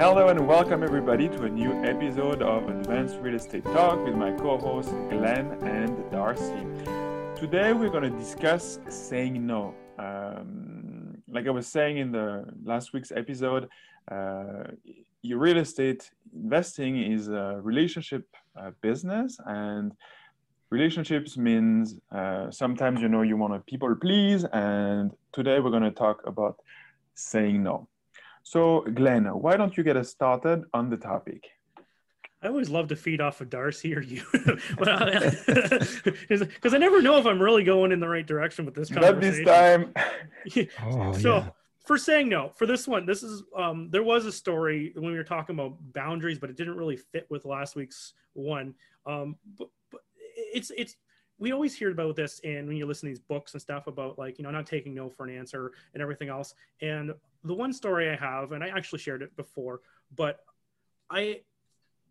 Hello and welcome everybody to a new episode of Advanced Real Estate Talk with my co-hosts Glenn and Darcy. Today we're going to discuss saying no. Um, like I was saying in the last week's episode, uh, your real estate investing is a relationship uh, business and relationships means uh, sometimes you know you want to people please and today we're going to talk about saying no so, Glenn, why don't you get us started on the topic? I always love to feed off of Darcy or you, because I never know if I'm really going in the right direction with this conversation. Not this time. oh, so, yeah. for saying no, for this one, this is um, there was a story when we were talking about boundaries, but it didn't really fit with last week's one. Um, but, but it's it's we always hear about this and when you listen to these books and stuff about like you know not taking no for an answer and everything else and the one story i have and i actually shared it before but i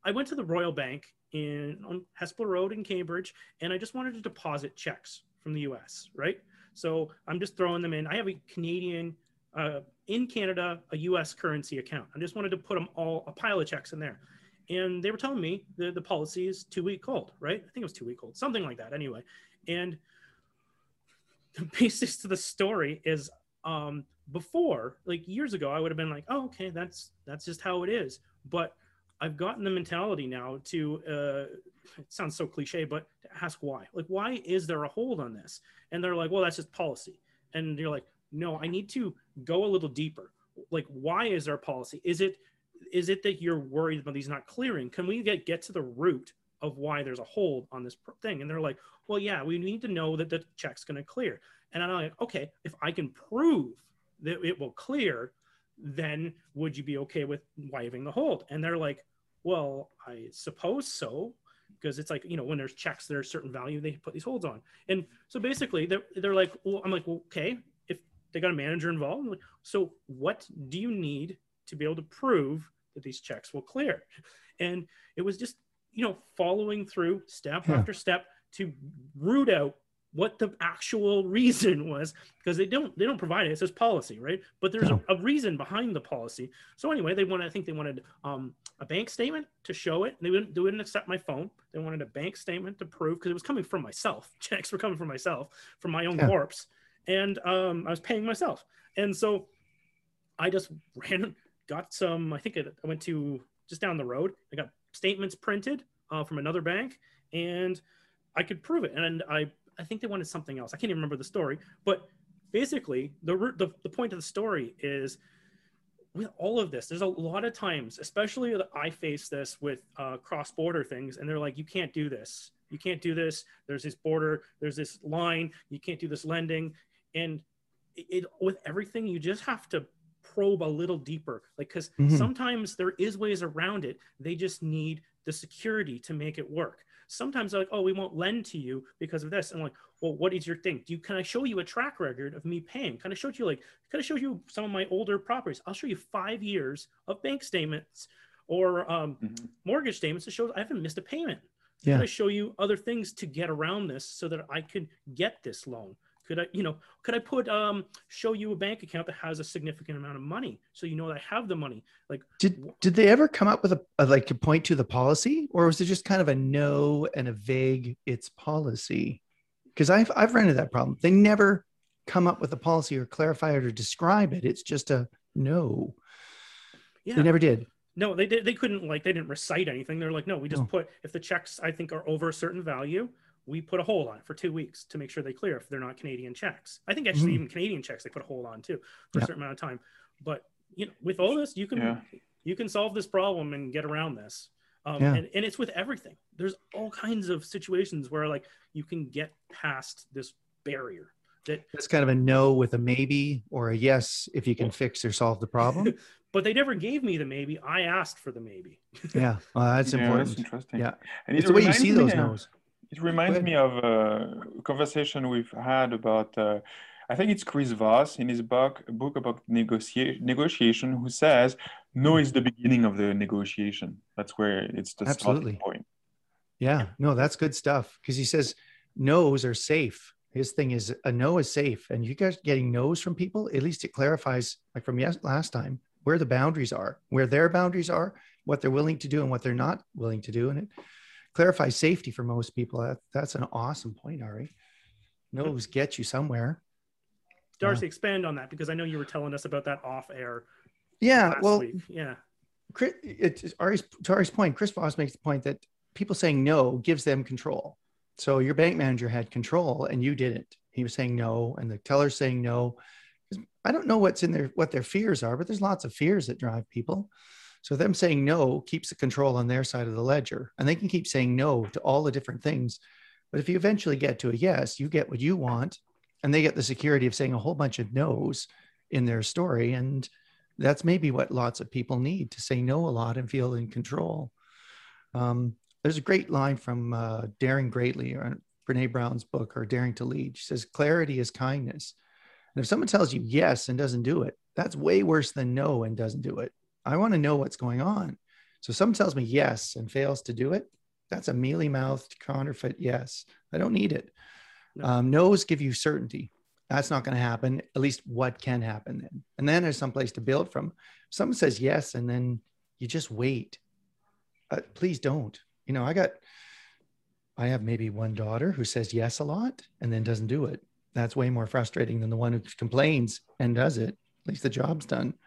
i went to the royal bank in on hespeler road in cambridge and i just wanted to deposit checks from the us right so i'm just throwing them in i have a canadian uh, in canada a us currency account i just wanted to put them all a pile of checks in there and they were telling me the, the policy is two week old, right? I think it was two week old, something like that anyway. And the basis to the story is um, before, like years ago, I would have been like, oh, okay, that's that's just how it is. But I've gotten the mentality now to uh, it sounds so cliche, but to ask why. Like, why is there a hold on this? And they're like, well, that's just policy. And you're like, no, I need to go a little deeper. Like, why is there policy? Is it is it that you're worried about these not clearing? Can we get get to the root of why there's a hold on this thing? And they're like, well, yeah, we need to know that the check's going to clear. And I'm like, okay, if I can prove that it will clear, then would you be okay with waiving the hold? And they're like, well, I suppose so. Because it's like, you know, when there's checks there's a certain value, they put these holds on. And so basically they're, they're like, well, I'm like, well, okay, if they got a manager involved, like, so what do you need to be able to prove that these checks will clear. And it was just, you know, following through step yeah. after step to root out what the actual reason was because they don't they don't provide it it says policy right but there's no. a, a, reason behind the policy so anyway they wanted i think they wanted um, a bank statement to show it they wouldn't they wouldn't accept my phone they wanted a bank statement to prove because it was coming from myself checks were coming from myself from my own yeah. corpse and um, i was paying myself and so i just ran got some. I think I went to just down the road. I got statements printed uh, from another bank, and I could prove it. And I I think they wanted something else. I can't even remember the story, but basically the the, the point of the story is with all of this there's a lot of times especially that i face this with uh, cross-border things and they're like you can't do this. You can't do this. There's this border there's this line. You can't do this lending. And it, it with everything you just have to probe a little deeper like because mm-hmm. sometimes there is ways around it. They just need the security to make it work sometimes they're like oh we won't lend to you because of this. And I'm like well what is your thing? Do you can i show you a track record of me paying? Kind of showed you like kind of showed you some of my older properties? I'll show you five years of bank statements or um, mm-hmm. mortgage statements to show i haven't missed a payment. Yeah. i show you other things to get around this so that i could get this loan could I, you know, could I put um show you a bank account that has a significant amount of money so you know that I have the money? Like did did they ever come up with a, a like to point to the policy or was it just kind of a no and a vague it's policy? Because I've I've run into that problem. They never come up with a policy or clarify it or describe it. It's just a no. Yeah. They never did. No, they did. They couldn't like they didn't recite anything. They're like, no, we just oh. put if the checks I think are over a certain value, we put a hold on it for two weeks to make sure they clear if they're not Canadian checks. I think actually mm. even Canadian checks they put a hold on too for yeah. a certain amount of time. But you know, with all this, you can yeah. you can solve this problem and get around this. Um, yeah. and, and it's with everything. There's all kinds of situations where like you can get past this barrier. That that's kind of a no with a maybe or a yes if you can fix or solve the problem. but they never gave me the maybe. I asked for the maybe. yeah, well, that's yeah, important. That's interesting. Yeah, and it's the way you see those no's. It reminds me of a conversation we've had about, uh, I think it's Chris Voss in his book, book about negotiation, negotiation, who says no is the beginning of the negotiation. That's where it's the Absolutely. starting point. Yeah, no, that's good stuff because he says no's are safe. His thing is a no is safe, and you guys getting no's from people. At least it clarifies, like from yes, last time, where the boundaries are, where their boundaries are, what they're willing to do and what they're not willing to do. And it clarifies safety for most people. That, that's an awesome point, Ari. No's get you somewhere. Darcy, expand on that because I know you were telling us about that off air. Yeah. last Well, week. yeah, Chris, it's Ari's, to Ari's point, Chris Voss makes the point that people saying no gives them control. So your bank manager had control and you didn't. He was saying no, and the teller's saying no. I don't know what's in their what their fears are, but there's lots of fears that drive people. So them saying no keeps the control on their side of the ledger, and they can keep saying no to all the different things. But if you eventually get to a yes, you get what you want, and they get the security of saying a whole bunch of no's in their story, and that's maybe what lots of people need to say no a lot and feel in control. Um, there's a great line from uh, Daring Greatly or Brene Brown's book or Daring to Lead. She says, Clarity is kindness. And if someone tells you yes and doesn't do it, that's way worse than no and doesn't do it. I want to know what's going on. So someone tells me yes and fails to do it, that's a mealy mouthed counterfeit yes. I don't need it. No. Um, no's give you certainty. That's not going to happen. At least what can happen then. And then there's some place to build from. If someone says yes and then you just wait. Uh, please don't. You know, I got, I have maybe one daughter who says yes a lot and then doesn't do it. That's way more frustrating than the one who complains and does it. At least the job's done.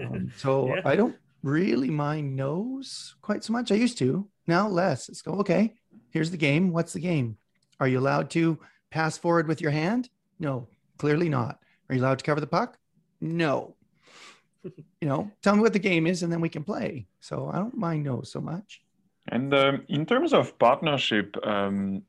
Um, so Yeah. I don't really mind no's quite so much. I used to now less. It's go, okay, here's the game. What's the game? Are you allowed to pass forward with your hand? No, clearly not. Are you allowed to cover the puck? No. you know, tell me what the game is and then we can play. So I don't mind no so much. And um, in terms of partnership, um,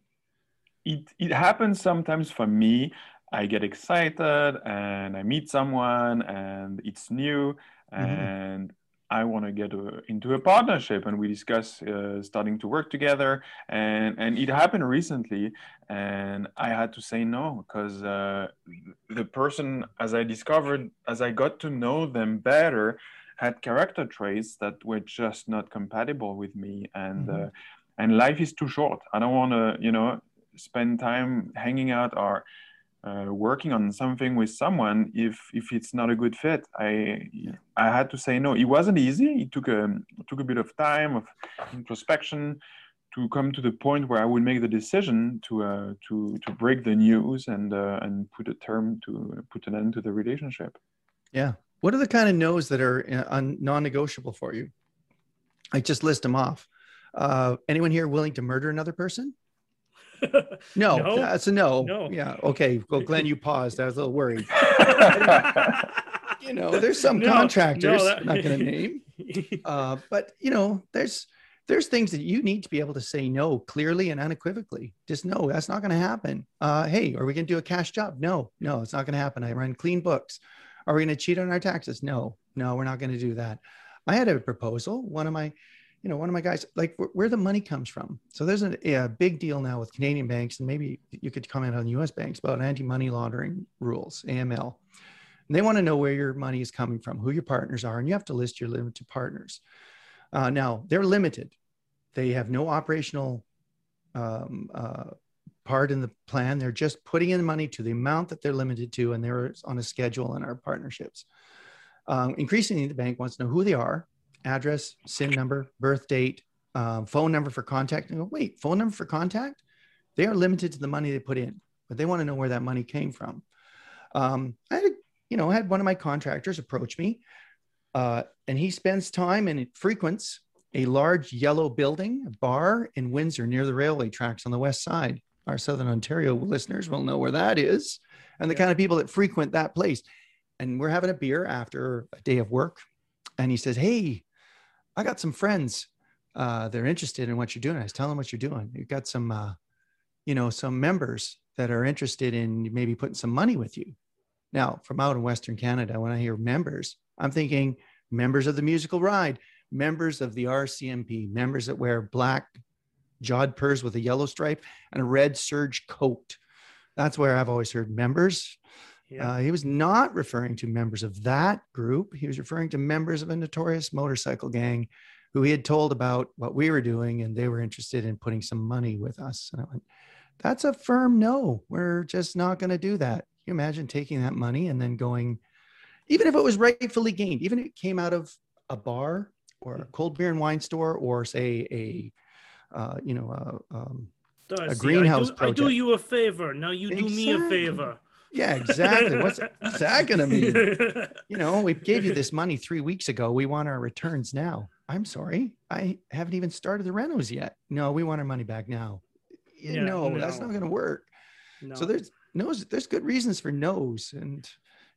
it, it happens sometimes for me. I get excited and I meet someone and it's new and I want to get a, into a partnership and we discuss uh, starting to work together. And, and it happened recently and I had to say no because uh, the person, as I discovered, as I got to know them better, had character traits that were just not compatible with me and Mhm. uh, and life is too short i don't want to you know spend time hanging out or uh, working on something with someone if if it's not a good fit i i had to say no it wasn't easy it took a it took a bit of time of introspection to come to the point where i would make the decision to uh, to to break the news and uh, and put a term to put an end to the relationship Yeah. What are the kind of no's that are uh, non-negotiable for you? I just list them off. Uh, anyone here willing to murder another person? No, No. that's a no. No. Yeah. Okay. Well, Glenn, you paused. I was a little worried. You know, there's some No, contractors. no, that- I'm not going to name. Uh, but you know, there's there's things that you need to be able to say no clearly and unequivocally. Just no, that's not going to happen. Uh, hey, are we going to do a cash job? No, no, it's not going to happen. I run clean books. Are we going to cheat on our taxes? No, no, we're not going to do that. I had a proposal. One of my, you know, one of my guys, like where, where the money comes from. So there's a, a big deal now with Canadian banks, and maybe you could comment on U.S. banks about anti-money laundering rules, AML. And they want to know where your money is coming from, who your partners are, and you have to list your limited partners. Uh, now they're limited; they have no operational um, uh, part in the plan. They're just putting in money to the amount that they're limited to, and they're on a schedule in our partnerships. Um, increasingly, the bank wants to know who they are, address, SIN number, birth date, um, phone number for contact. And go, wait, phone number for contact? They are limited to the money they put in, but they want to know where that money came from. Um, I had, you know, I had one of my contractors approach me, uh, and he spends time and frequents a large yellow building, a bar in Windsor near the railway tracks on the west side. Our Southern Ontario listeners will know where that is, and the Yeah. kind of people that frequent that place. And we're having a beer after a day of work, and he says, "Hey, I got some friends. Uh, they're interested in what you're doing." I was telling them what you're doing. You've got some, uh, you know, some members that are interested in maybe putting some money with you. Now, from out in Western Canada, when I hear members, I'm thinking members of the musical ride, members of the RCMP, members that wear black jodhpurs with a yellow stripe and a red serge coat. That's where I've always heard members. Yeah. Uh, he was not referring to members of that group. He was referring to members of a notorious motorcycle gang who he had told about what we were doing and they were interested in putting some money with us. And I went, that's a firm no. We're just not going to do that. Can you imagine taking that money and then going, even if it was rightfully gained, even if it came out of a bar or a cold beer and wine store, or say a, uh, you know, a, um, Darcy, greenhouse I do, I do you a favor. Now you do me a favor. Yeah, exactly. What's what's that going to mean? You know, we gave you this money three weeks ago. We want our returns now. I'm sorry, I haven't even started the renos yet. No, we want our money back now. You Yeah, know, that's not going to work. no. So there's no's. There's good reasons for no's, and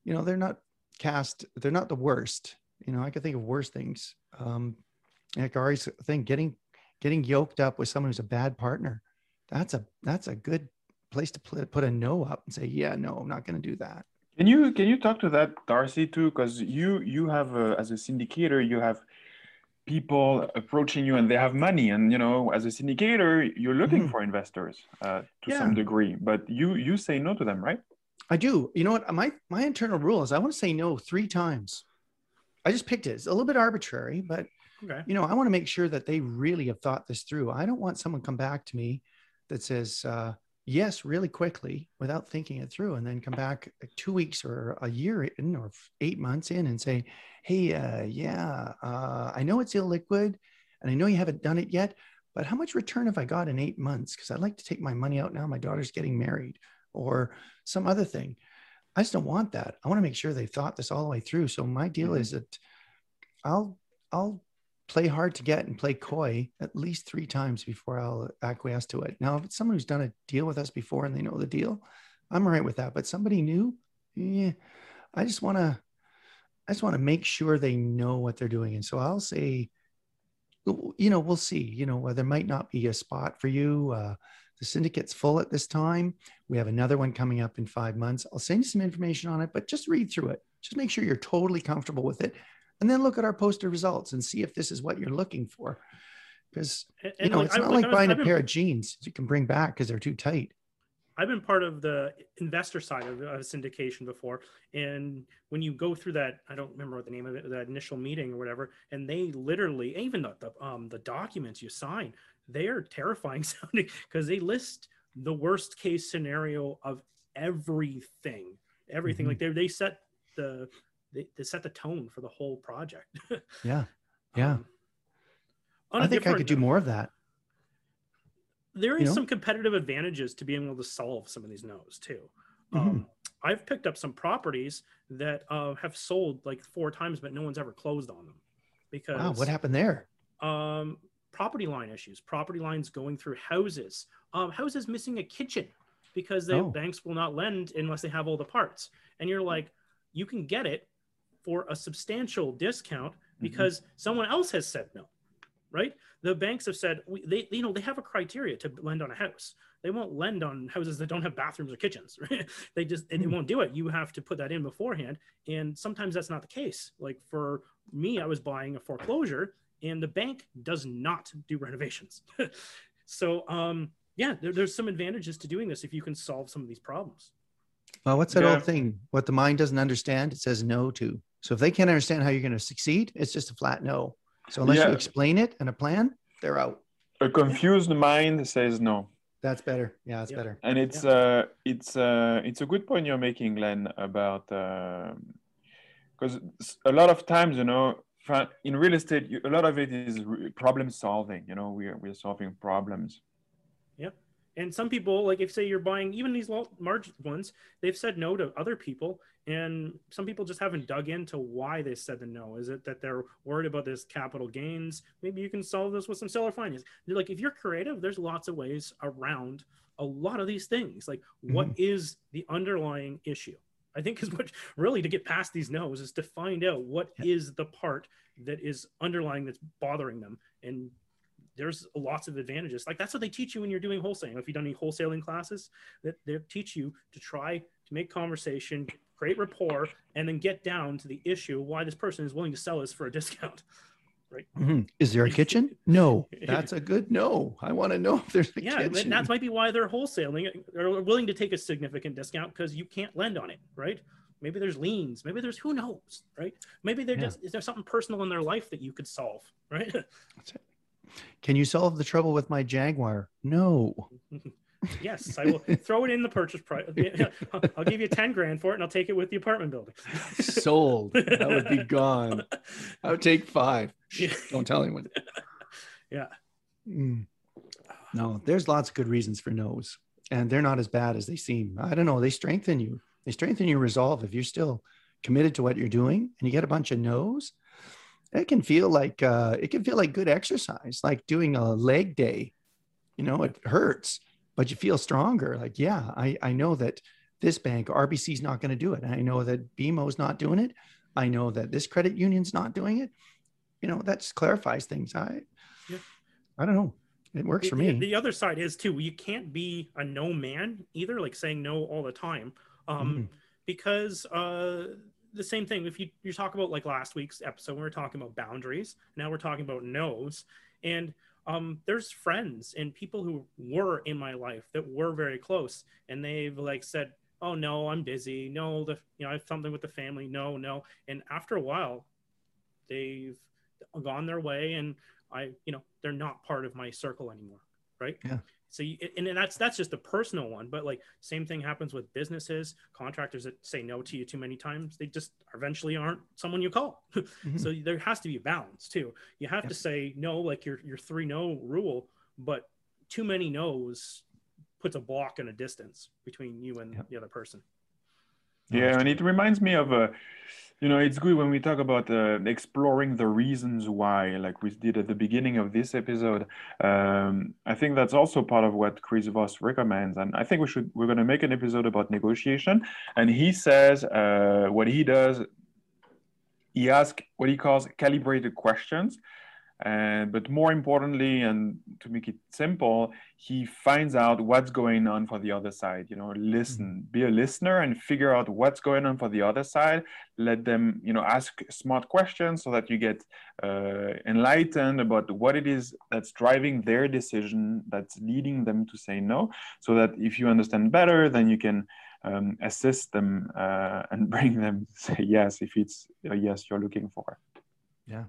you know they're not cast. They're not the worst. You know, I could think of worse things. Um, like Ari's thing, getting getting yoked up with someone who's a bad partner. That's a that's a good place to put put a no up and say, yeah, no, I'm not going to do that. Can you can you talk to that Darcy too? Because you you have a, as a syndicator you have people approaching you and they have money and you know as a syndicator you're looking Mhm. for investors uh, to Yeah. some degree but you you say no to them right I do. You know what? My my internal rule is I want to say no three times. I just picked it. It's a little bit arbitrary, but okay. you know, I want to make sure that they really have thought this through. I don't want someone come back to me that says uh, yes really quickly without thinking it through, and then come back two weeks or a year in or eight months in and say, "Hey, uh, yeah, uh, I know it's illiquid, and I know you haven't done it yet, but how much return have I got in eight months? Because I'd like to take my money out now. My daughter's getting married, or some other thing." I just don't want that. I want to make sure they thought this all the way through. So my deal Mhm. is that I'll I'll play hard to get and play coy at least three times before I'll acquiesce to it. Now, if it's someone who's done a deal with us before and they know the deal, I'm all right with that. But somebody new, yeah, I just want to, I just want to make sure they know what they're doing. And so I'll say, you know, we'll see. You know, there might not be a spot for you. Uh, the syndicate's full at this time. We have another one coming up in five months. I'll send you some information on it, but just read through it. Just make sure you're totally comfortable with it and then look at our poster results and see if this is what you're looking for. Because you know, like, it's I- not like, like I was- buying a been- pair of jeans you can bring back because they're too tight. I've been part of the investor side of, of syndication before, and when you go through that, I don't remember what the name of it, that initial meeting or whatever, and they literally, even the, the um the documents you sign, they are terrifying sounding because they list the worst case scenario of everything, everything. Mhm. Like they they set the they, they set the tone for the whole project. Yeah. Yeah. Um, I think I could do more of that. There is You know? some competitive advantages to being able to solve some of these no's too. Mhm. Um, I've picked up some properties that uh, have sold like four times, but no one's ever closed on them because Wow. What happened there? um, property line issues, property lines going through houses, um, houses missing a kitchen because the Oh. banks will not lend unless they have all the parts. And you're like, you can get it for a substantial discount because someone else has said no, right? The banks have said we, they, you know, they have a criteria to lend on a house. They won't lend on houses that don't have bathrooms or kitchens. Right? They just they Hmm. won't do it. You have to put that in beforehand, and sometimes that's not the case. Like for me, I was buying a foreclosure, and the bank does not do renovations. so, um, yeah, there, there's some advantages to doing this if you can solve some of these problems. Well, what's that Yeah. old thing? What the mind doesn't understand, it says no to. So if they can't understand how you're going to succeed, it's just a flat no. So unless Yeah. you explain it and a plan, they're out. a confused mind says no That's better. Yeah, that's Yeah. better. and it's uh it's uh it's a good point you're making glenn about because a lot of times you know in real estate a lot of it is problem solving you know we're, we're solving problems And some people, like if say you're buying even these lo- large ones, they've said no to other people, and some people just haven't dug into why they said the no. Is it that they're worried about this capital gains? Maybe you can solve this with some seller finance. They're like if you're creative, there's lots of ways around a lot of these things. Like mm-hmm. what is the underlying issue? I think is what really to get past these no's is to find out what is Yeah. the part that is underlying that's bothering them and there's lots of advantages. Like that's what they teach you when you're doing wholesaling. If you've done any wholesaling classes, that they teach you to try to make conversation, create rapport, and then get down to the issue why this person is willing to sell us for a discount. Mhm. Is there a kitchen? No. That's a good no. I want to know if there's a Yeah, kitchen. that might be why they're wholesaling or willing to take a significant discount because you can't lend on it, right? Maybe there's liens. Maybe there's who knows, right? Maybe they're Yeah. just is there something personal in their life that you could solve, right? Can you solve the trouble with my Jaguar? No. Yes, I will throw it in the purchase price. I'll give you 10 grand for it and I'll take it with the apartment building. Sold. That would be gone. I would take five. Yeah. Don't tell anyone. Yeah. Mm. No, there's lots of good reasons for no's, and they're not as bad as they seem. I don't know. They strengthen you. They strengthen your resolve if you're still committed to what you're doing, and you get a bunch of no's. It can feel like uh, it can feel like good exercise, like doing a leg day. You know, it hurts, but you feel stronger. Like, yeah, I I know that this bank RBC is not going to do it. I know that BMO's not doing it. I know that this credit union's not doing it. You know, that just clarifies things. I Yeah. I don't know. It works for me. The other side is too, you can't be a no man either, like saying no all the time. Um, Mhm. because uh the same thing. If you you talk about like last week's episode we were talking about boundaries. Now we're talking about no's. And um there's friends and people who were in my life that were very close. And they've like said oh no i'm busy. No the you know i have something with the family. No no. And after a while they've gone their way and i you know they're not part of my circle anymore right? Yeah. So you, and that's that's just a personal one but like same thing happens with businesses contractors that say no to you too many times they just eventually aren't someone you call Mhm. so there has to be a balance too you have Yep. to say no like your your three no rule but too many no's puts a block and a distance between you and Yep. the other person Yeah, and it reminds me of uh, you know, it's good when we talk about uh, exploring the reasons why, like we did at the beginning of this episode. Um, I think that's also part of what Chris Voss recommends, and I think we should we're going to make an episode about negotiation. And he says uh, what he does. He asks what he calls calibrated questions, and but more importantly, and to make it simple, he finds out what's going on for the other side. You know, listen, be a listener, and figure out what's going on for the other side. Let them, you know, ask smart questions so that you get uh, enlightened about what it is that's driving their decision, that's leading them to say no. So that if you understand better, then you can um, assist them uh, and bring them to say yes if it's a yes you're looking for. Yeah.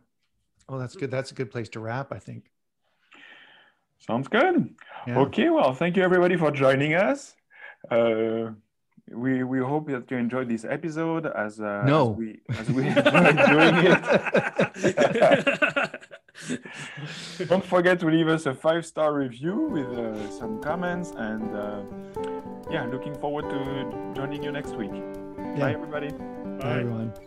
Oh, that's good. That's a good place to wrap, I think. Sounds good. Yeah. Okay, well, thank you everybody for joining us. Uh, we we hope that you enjoyed this episode as uh, No. as we as we enjoyed doing it. Don't forget to leave us a five star review with uh, some comments and uh, yeah, looking forward to joining you next week. Bye everybody. Bye, Bye. everyone.